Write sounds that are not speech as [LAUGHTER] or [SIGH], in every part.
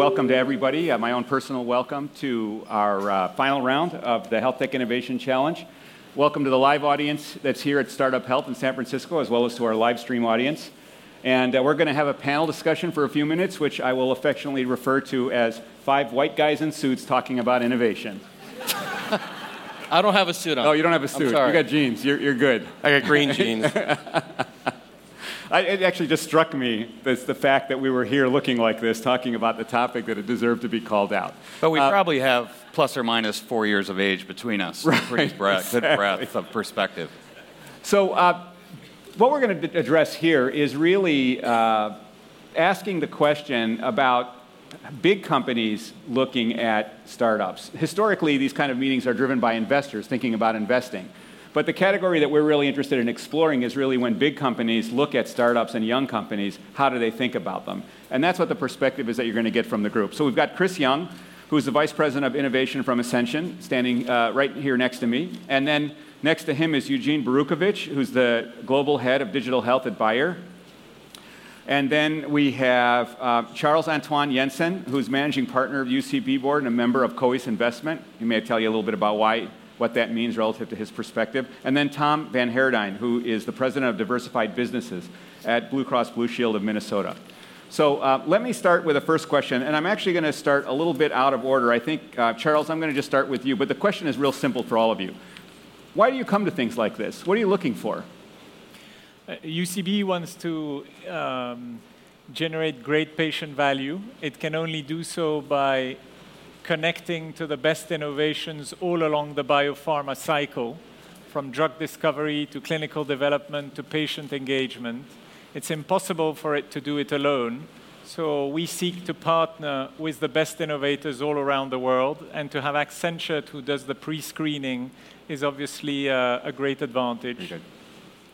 Welcome to everybody. Uh, my own personal welcome to our uh, final round of the Health Tech Innovation Challenge. Welcome to the live audience that's here at Startup Health in San Francisco, as well as to our live stream audience. And uh, we're going to have a panel discussion for a few minutes, which I will affectionately refer to as five white guys in suits talking about innovation. [LAUGHS] I don't have a suit on. Oh, you don't have a suit. You got jeans. You're, you're good. I got green [LAUGHS] jeans. I, it actually just struck me that's the fact that we were here looking like this, talking about the topic that it deserved to be called out. But we uh, probably have plus or minus four years of age between us. Right, Pretty breadth, exactly. good breadth of perspective. So, uh, what we're going to address here is really uh, asking the question about big companies looking at startups. Historically, these kind of meetings are driven by investors thinking about investing. But the category that we're really interested in exploring is really when big companies look at startups and young companies, how do they think about them? And that's what the perspective is that you're going to get from the group. So we've got Chris Young, who's the Vice President of Innovation from Ascension, standing uh, right here next to me. And then next to him is Eugene Borukhovich, who's the Global Head of Digital Health at Bayer. And then we have uh, Charles Antoine Janssen, who's managing partner of UCB Board and a member of Kois Investment. He may tell you a little bit about why what that means relative to his perspective. And then Tom Van Heerden, who is the president of diversified businesses at Blue Cross Blue Shield of Minnesota. So uh, let me start with the first question, and I'm actually going to start a little bit out of order. I think, uh, Charles, I'm going to just start with you, but the question is real simple for all of you. Why do you come to things like this? What are you looking for? Uh, UCB wants to um, generate great patient value. It can only do so by connecting to the best innovations all along the biopharma cycle, from drug discovery to clinical development to patient engagement. It's impossible for it to do it alone. So we seek to partner with the best innovators all around the world, and to have Accenture, who does the pre-screening, is obviously a, a great advantage.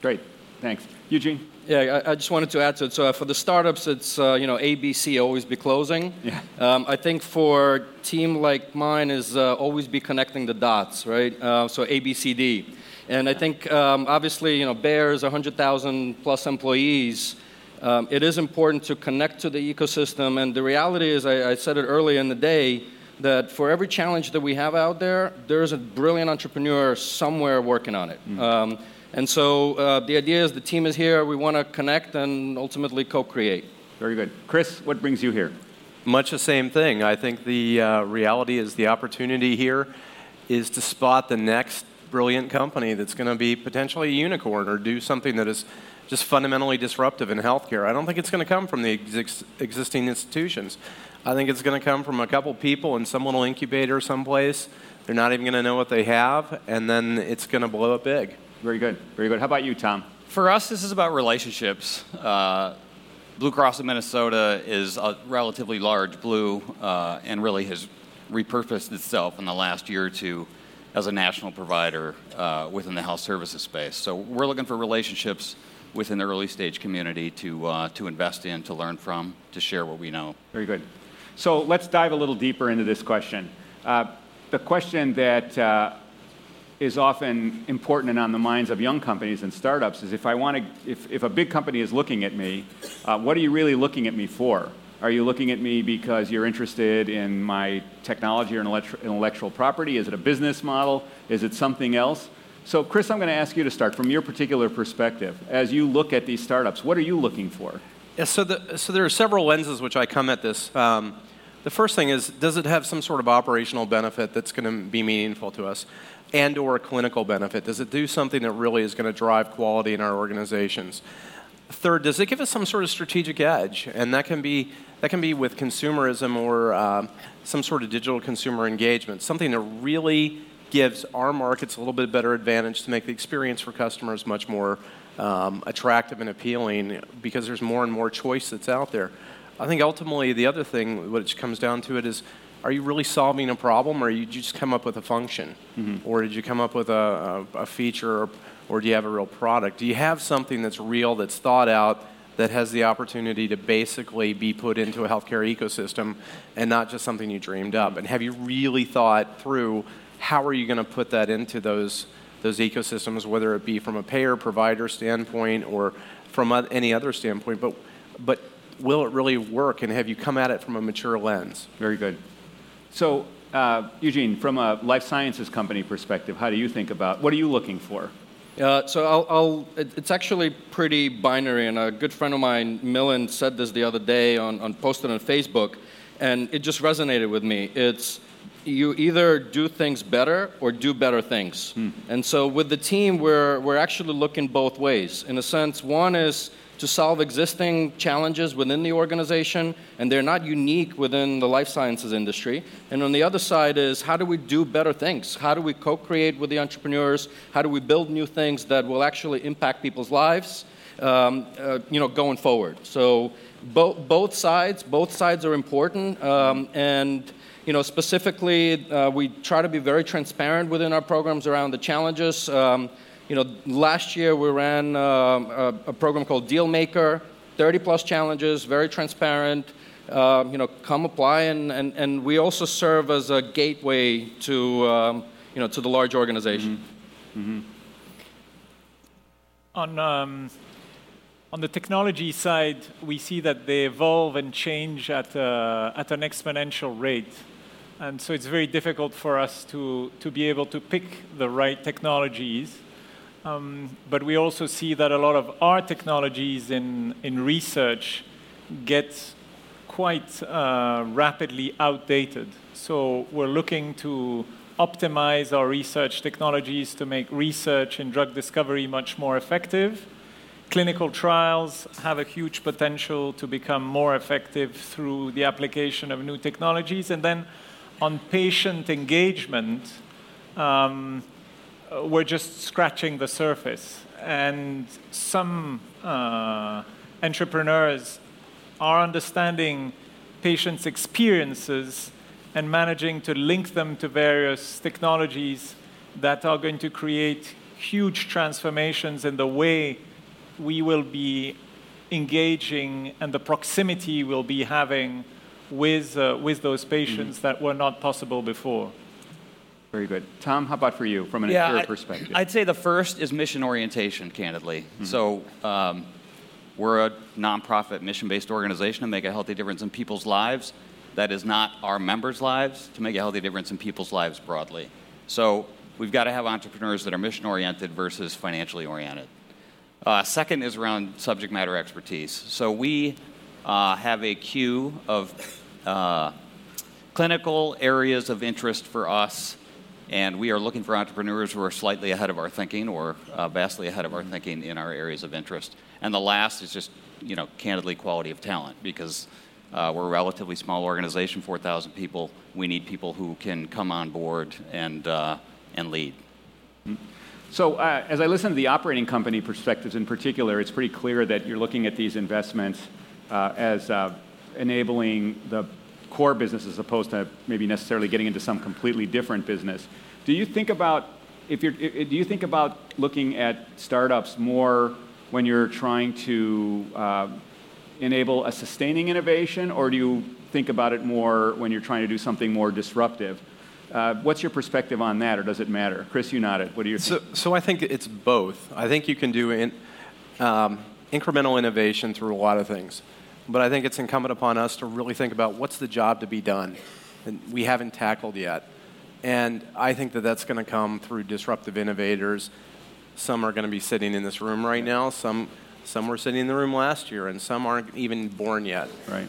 Great, thanks. Eugene? Yeah, I, I, just wanted to add to it. So uh, for the startups, it's uh, you know ABC always be closing. Yeah. Um, I think for a team like mine is uh, always be connecting the dots, right? Uh, so ABCD, and I think um, obviously you know Bayer's 100,000 plus employees. Um, it is important to connect to the ecosystem, and the reality is, I, I said it earlier in the day, that for every challenge that we have out there, there's a brilliant entrepreneur somewhere working on it. Mm. And so uh, the idea is the team is here, we want to connect and ultimately co create. Very good. Chris, what brings you here? Much the same thing. I think the uh, reality is the opportunity here is to spot the next brilliant company that's going to be potentially a unicorn or do something that is just fundamentally disruptive in healthcare. I don't think it's going to come from the ex- existing institutions. I think it's going to come from a couple people in some little incubator someplace. They're not even going to know what they have, and then it's going to blow up big. Very good. Very good. How about you, Tom? For us, this is about relationships. Uh, Blue Cross of Minnesota is a relatively large blue uh, and really has repurposed itself in the last year or two as a national provider uh, within the health services space. So we're looking for relationships within the early stage community to, uh, to invest in, to learn from, to share what we know. Very good. So let's dive a little deeper into this question. Uh, the question that uh, is often important and on the minds of young companies and startups is if I want to, if, if a big company is looking at me, uh, what are you really looking at me for? Are you looking at me because you're interested in my technology or intellectual property? Is it a business model? Is it something else? So, Chris, I'm going to ask you to start from your particular perspective. As you look at these startups, what are you looking for? Yeah, so, the, so there are several lenses which I come at this. Um, the first thing is, does it have some sort of operational benefit that's going to be meaningful to us? And or a clinical benefit? Does it do something that really is going to drive quality in our organizations? Third, does it give us some sort of strategic edge? And that can be, that can be with consumerism or um, some sort of digital consumer engagement, something that really gives our markets a little bit better advantage to make the experience for customers much more um, attractive and appealing because there's more and more choice that's out there. I think ultimately the other thing, which comes down to it, is are you really solving a problem or you just come up with a function? Mm-hmm. Or did you come up with a, a, a feature or, or do you have a real product? Do you have something that's real, that's thought out, that has the opportunity to basically be put into a healthcare ecosystem and not just something you dreamed up? And have you really thought through how are you going to put that into those, those ecosystems, whether it be from a payer provider standpoint or from any other standpoint? But, but will it really work? And have you come at it from a mature lens? Very good. So, uh, Eugene, from a life sciences company perspective, how do you think about what are you looking for? Uh, so I'll, I'll, it's actually pretty binary, and a good friend of mine, Millen, said this the other day on, on posted on Facebook, and it just resonated with me. It's you either do things better or do better things. Hmm. And so with the team, we're, we're actually looking both ways. In a sense, one is to solve existing challenges within the organization, and they're not unique within the life sciences industry. And on the other side is how do we do better things? How do we co create with the entrepreneurs? How do we build new things that will actually impact people's lives? Um, uh, you know, going forward. So bo- both sides, both sides are important, um, and you know, specifically, uh, we try to be very transparent within our programs around the challenges. Um, you know, last year we ran uh, a, a, program called Dealmaker, 30 plus challenges, very transparent. Uh, you know, come apply, and, and, and we also serve as a gateway to, um, you know, to the large organization. Mm-hmm. Mm-hmm. On, um, on the technology side, we see that they evolve and change at, uh, at an exponential rate. And so it's very difficult for us to, to be able to pick the right technologies. Um, but we also see that a lot of our technologies in, in research get quite uh, rapidly outdated. So we're looking to optimize our research technologies to make research in drug discovery much more effective. Clinical trials have a huge potential to become more effective through the application of new technologies. And then on patient engagement, um, we're just scratching the surface. And some uh, entrepreneurs are understanding patients' experiences and managing to link them to various technologies that are going to create huge transformations in the way we will be engaging and the proximity we'll be having with, uh, with those patients mm-hmm. that were not possible before. Very good. Tom, how about for you from an yeah, perspective? I'd say the first is mission orientation, candidly. Mm-hmm. So um, we're a nonprofit mission based organization to make a healthy difference in people's lives. That is not our members' lives, to make a healthy difference in people's lives broadly. So we've got to have entrepreneurs that are mission oriented versus financially oriented. Uh, second is around subject matter expertise. So we uh, have a queue of uh, clinical areas of interest for us, and we are looking for entrepreneurs who are slightly ahead of our thinking or uh, vastly ahead of our thinking in our areas of interest. And the last is just, you know, candidly quality of talent because uh, we're a relatively small organization, 4,000 people. We need people who can come on board and, uh, and lead. So, uh, as I listen to the operating company perspectives in particular, it's pretty clear that you're looking at these investments uh, as uh, enabling the core business as opposed to maybe necessarily getting into some completely different business. Do you think about if you're, do you think about looking at startups more when you're trying to uh, enable a sustaining innovation, or do you think about it more when you're trying to do something more disruptive? Uh, what's your perspective on that, or does it matter? Chris, you nodded. What do you think? So, so I think it's both. I think you can do in, um, incremental innovation through a lot of things. But I think it's incumbent upon us to really think about what's the job to be done and we haven't tackled yet. And I think that that's going to come through disruptive innovators. Some are going to be sitting in this room right now. Some, some were sitting in the room last year, and some aren't even born yet. Right.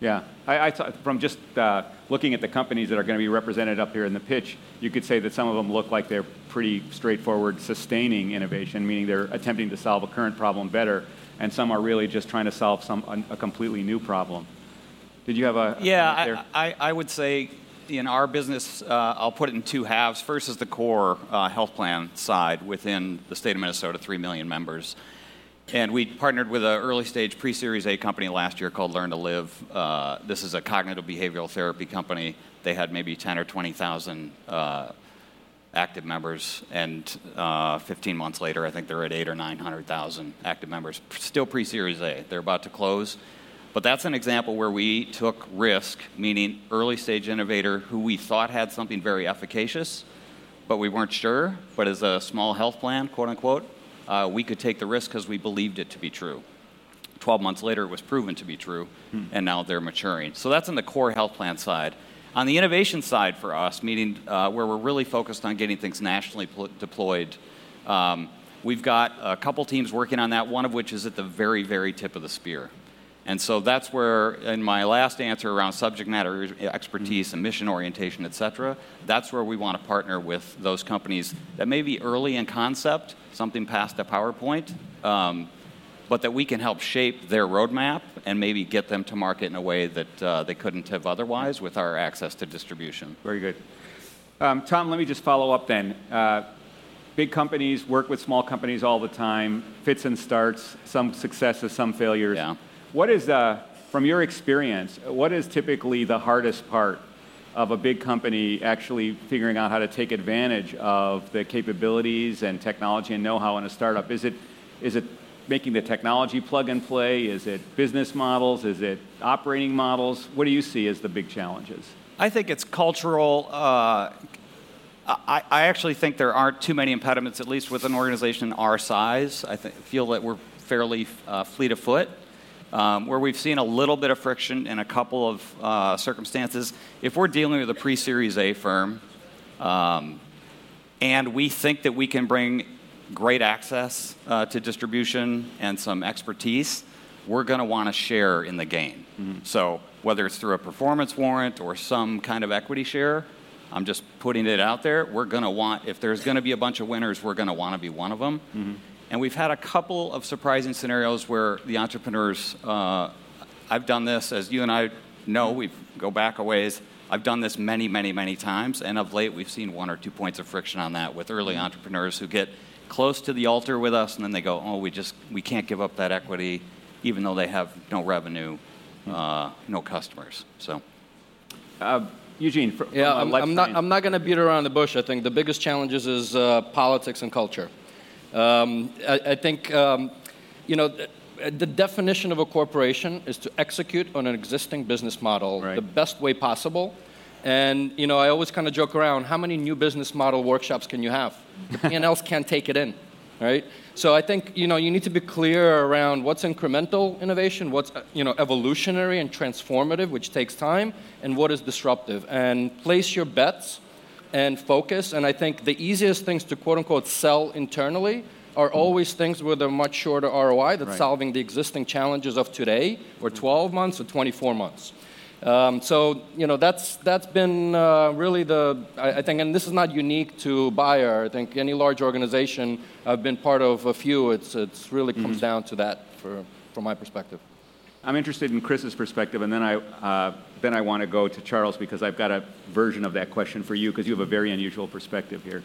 Yeah. I, I from just uh, looking at the companies that are going to be represented up here in the pitch, you could say that some of them look like they're pretty straightforward sustaining innovation, meaning they're attempting to solve a current problem better and some are really just trying to solve some, a, a completely new problem. Did you have a? Yeah, I, I, I, would say in our business, uh, I'll put it in two halves. First is the core uh, health plan side within the state of Minnesota, 3 million members. And we partnered with an early stage pre Series A company last year called Learn to Live. Uh, this is a cognitive behavioral therapy company. They had maybe 10 or 20,000 uh, active members, and uh, 15 months later, I think they're at eight or 900,000 active members. Still pre-Series A. They're about to close. But that's an example where we took risk, meaning early stage innovator who we thought had something very efficacious, but we weren't sure. But as a small health plan, quote unquote, uh, we could take the risk because we believed it to be true. 12 months later, it was proven to be true, and now they're maturing. So that's on the core health plan side. On the innovation side for us, meaning uh, where we're really focused on getting things nationally pl- deployed, um, we've got a couple teams working on that, one of which is at the very, very tip of the spear. And so that's where, in my last answer around subject matter expertise and mission orientation, et cetera, that's where we want to partner with those companies that may be early in concept, something past a PowerPoint, um, but that we can help shape their roadmap and maybe get them to market in a way that uh, they couldn't have otherwise with our access to distribution. Very good. Um, Tom, let me just follow up then. Uh, big companies work with small companies all the time, fits and starts, some successes, some failures. Yeah. What is, uh, from your experience, what is typically the hardest part of a big company actually figuring out how to take advantage of the capabilities and technology and know-how in a startup? Is it, is it making the technology plug and play? Is it business models? Is it operating models? What do you see as the big challenges? I think it's cultural. Uh, I, I, actually think there aren't too many impediments, at least with an organization our size. I th- feel that we're fairly uh, fleet of foot. Um, where we've seen a little bit of friction in a couple of uh, circumstances. If we're dealing with a pre Series A firm um, and we think that we can bring great access uh, to distribution and some expertise, we're going to want to share in the gain. Mm-hmm. So, whether it's through a performance warrant or some kind of equity share, I'm just putting it out there. We're going to want, if there's going to be a bunch of winners, we're going to want to be one of them. Mm-hmm. And we've had a couple of surprising scenarios where the entrepreneurs, uh, I've done this, as you and I know, we go back a ways. I've done this many, many, many times, and of late we've seen one or two points of friction on that with early entrepreneurs who get close to the altar with us, and then they go, "Oh, we just we can't give up that equity, even though they have no revenue, uh, no customers." So. Uh, Eugene, for, yeah, I'm, I'm, not. I'm not going to beat around the bush. I think the biggest challenges is uh, politics and culture. Um, I, I, think, um, you know, the, the definition of a corporation is to execute on an existing business model right. the best way possible. And, you know, I always kind of joke around, how many new business model workshops can you have? The P&Ls can't take it in, right? So I think, you know, you need to be clear around what's incremental innovation, what's, uh, you know, evolutionary and transformative, which takes time, and what is disruptive. And place your bets and focus. And I think the easiest things to quote unquote sell internally are always things with a much shorter ROI that's right. solving the existing challenges of today, or 12 months or 24 months. Um, so you know that's that's been uh, really the I, I, think, and this is not unique to Bayer. I think any large organization I've been part of a few. It's it's really comes mm-hmm. down to that for from my perspective. I'm interested in Chris's perspective, and then I, uh, then I want to go to Charles because I've got a version of that question for you because you have a very unusual perspective here.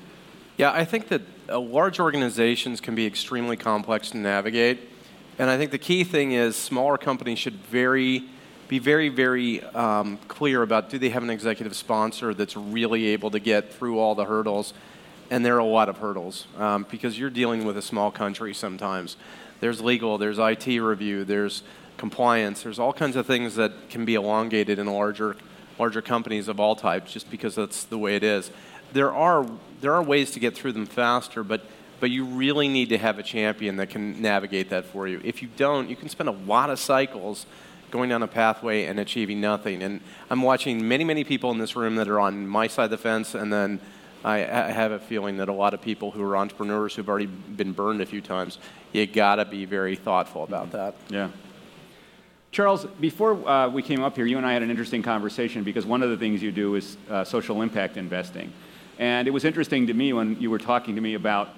Yeah, I think that uh, large organizations can be extremely complex to navigate. And I think the key thing is smaller companies should very, be very, very um, clear about do they have an executive sponsor that's really able to get through all the hurdles. And there are a lot of hurdles um, because you're dealing with a small country sometimes. There's legal, there's IT review, there's compliance. There's all kinds of things that can be elongated in larger, larger companies of all types just because that's the way it is. There are, there are ways to get through them faster, but, but you really need to have a champion that can navigate that for you. If you don't, you can spend a lot of cycles going down a pathway and achieving nothing. And I'm watching many, many people in this room that are on my side of the fence, and then I, I have a feeling that a lot of people who are entrepreneurs who've already been burned a few times, you gotta be very thoughtful about that. Yeah. Charles, before uh, we came up here, you and I had an interesting conversation because one of the things you do is uh, social impact investing. And it was interesting to me when you were talking to me about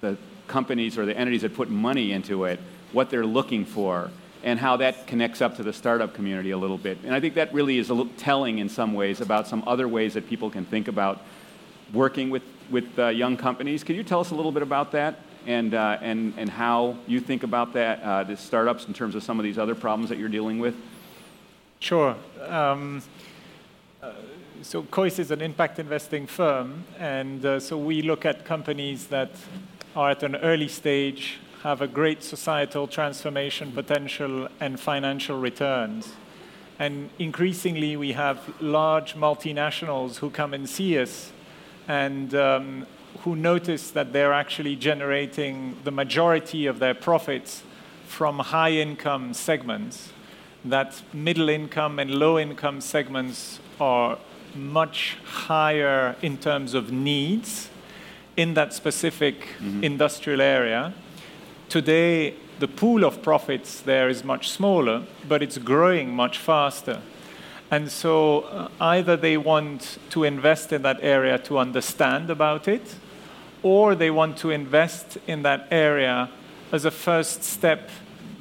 the companies or the entities that put money into it, what they're looking for, and how that connects up to the startup community a little bit. And I think that really is a little telling in some ways about some other ways that people can think about working with, with uh, young companies. Can you tell us a little bit about that? and, uh, and, and how you think about that, uh, the startups, in terms of some of these other problems that you're dealing with? Sure. Um, so Kois is an impact investing firm, and uh, so we look at companies that are at an early stage, have a great societal transformation potential and financial returns. And increasingly, we have large multinationals who come and see us and um, who notice that they're actually generating the majority of their profits from high income segments, that middle income and low income segments are much higher in terms of needs in that specific industrial area. Today, the pool of profits there is much smaller, but it's growing much faster. And so uh, either they want to invest in that area to understand about it, or they want to invest in that area as a first step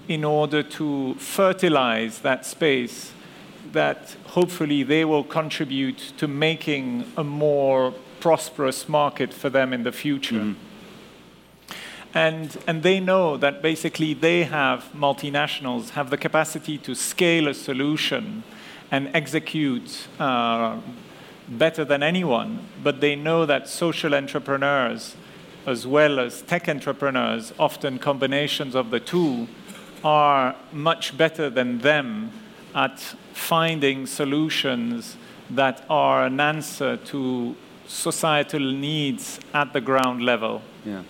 in order to fertilize that space that hopefully they will contribute to making a more prosperous market for them in the future. And, and they know that basically they have, multinationals, have the capacity to scale a solution and execute uh, better than anyone. But they know that social entrepreneurs, as well as tech entrepreneurs, often combinations of the two, are much better than them at finding solutions that are an answer to societal needs at the ground level. Yeah.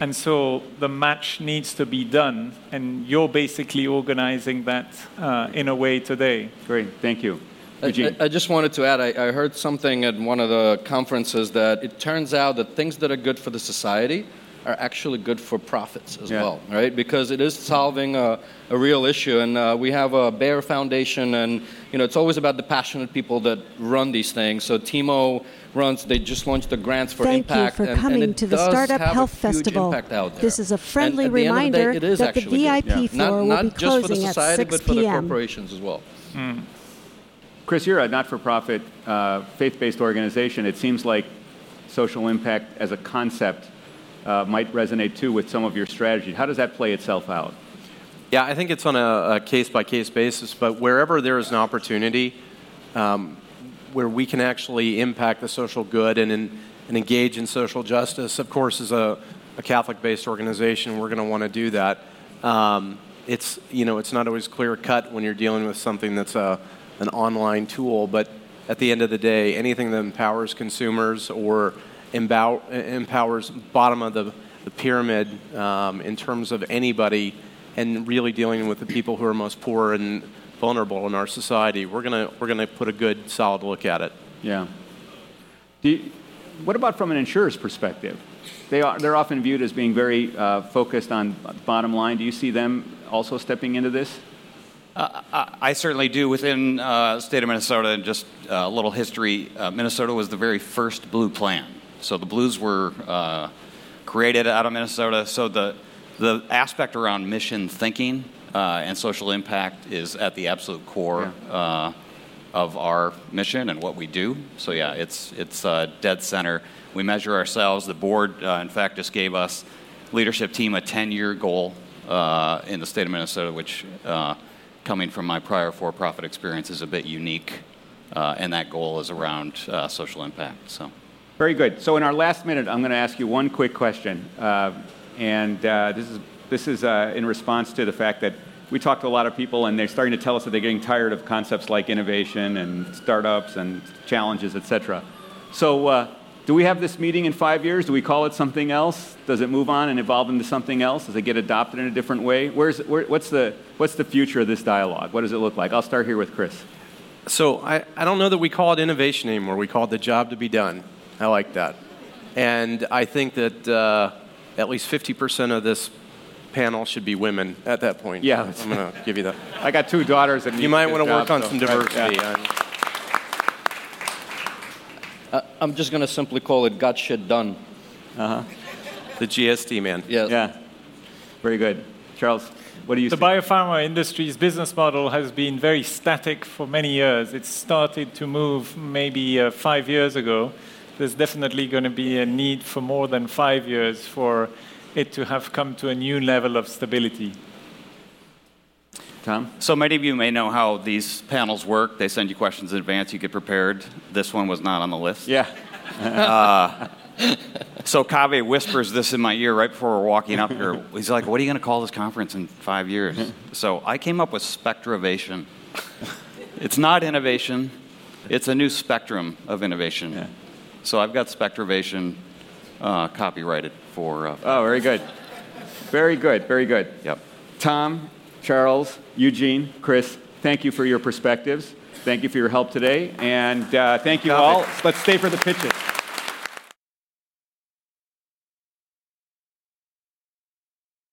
And so the match needs to be done, and you're basically organizing that uh, in a way today. Great. Thank you. I, I- I just wanted to add, I, I heard something at one of the conferences that it turns out that things that are good for the society are actually good for profits as Yeah. well, right? Because it is solving a, a real issue, and uh, we have a Bayer Foundation, and you know it's always about the passionate people that run these things. So Timo runs; they just launched the grants for Thank impact, you for and, and coming it to the Startup Health Festival. impact out there. This is a And friendly at the the day, reminder that the actually good. VIP not, floor will not be just for the closing at society, 6 but for the p.m. corporations as well. Chris, you're a not-for-profit, uh, faith-based organization. It seems like social impact as a concept uh, might resonate too with some of your strategy. How does that play itself out? Yeah, I think it's on a case by case basis, but wherever there is an opportunity um, where we can actually impact the social good and, and, and engage in social justice, of course, as a, a Catholic based organization, we're going to want to do that. Um, it's, you know, it's not always clear cut when you're dealing with something that's a, an online tool, but at the end of the day, anything that empowers consumers or embow- empowers bottom of the, the pyramid um, in terms of anybody and really dealing with the people who are most poor and vulnerable in our society, we're going we're gonna put a good, solid look at it. Yeah. Do you, what about from an insurer's perspective? They are, they're often viewed as being very uh, focused on bottom line. Do you see them also stepping into this? I, I certainly do. Within uh, the state of Minnesota, and just uh, a little history, uh, Minnesota was the very first blue plan. So the blues were uh, created out of Minnesota. So the, the aspect around mission thinking uh, and social impact is at the absolute core uh, of our mission and what we do. So yeah, it's, it's uh, dead center. We measure ourselves. The board, uh, in fact, just gave us leadership team a 10-year goal uh, in the state of Minnesota, which uh, coming from my prior for-profit experience is a bit unique, uh, and that goal is around uh, social impact. So, Very good. So in our last minute, I'm going to ask you one quick question, uh, and uh, this is this is uh, in response to the fact that we talked to a lot of people, and they're starting to tell us that they're getting tired of concepts like innovation and startups and challenges, et cetera. So. Uh, do we have this meeting in five years? Do we call it something else? Does it move on and evolve into something else? Does it get adopted in a different way? Where's, where, what's, the, what's the future of this dialogue? What does it look like? I'll start here with Chris. So I, I don't know that we call it innovation anymore. We call it the job to be done. I like that. And I think that uh, at least 50% of this panel should be women at that point. Yeah. I'm going to give you that. [LAUGHS] I got two daughters that You might want to work job, on so- some right, yeah. diversity. Uh, I'm just going to simply call it got shit done. The GST, man. Yes. Yeah, very good. Charles, what do you The see? biopharma industry's business model has been very static for many years. It started to move maybe uh, five years ago. There's definitely going to be a need for more than five years for it to have come to a new level of stability. Tom? so many of you may know how these panels work. They send you questions in advance. You get prepared. This one was not on the list. Yeah. [LAUGHS] Uh, so Kaveh whispers this in my ear right before we're walking up here. He's like, "What are you going to call this conference in five years?" So I came up with Spectravation. It's not innovation; it's a new spectrum of innovation. So I've got Spectravation uh, copyrighted for. Uh, Oh, very good. Very good, very good. Yep. Tom, Charles, Eugene, Chris, thank you for your perspectives. Thank you for your help today. And uh, thank you Copy. all. Let's stay for the pitches.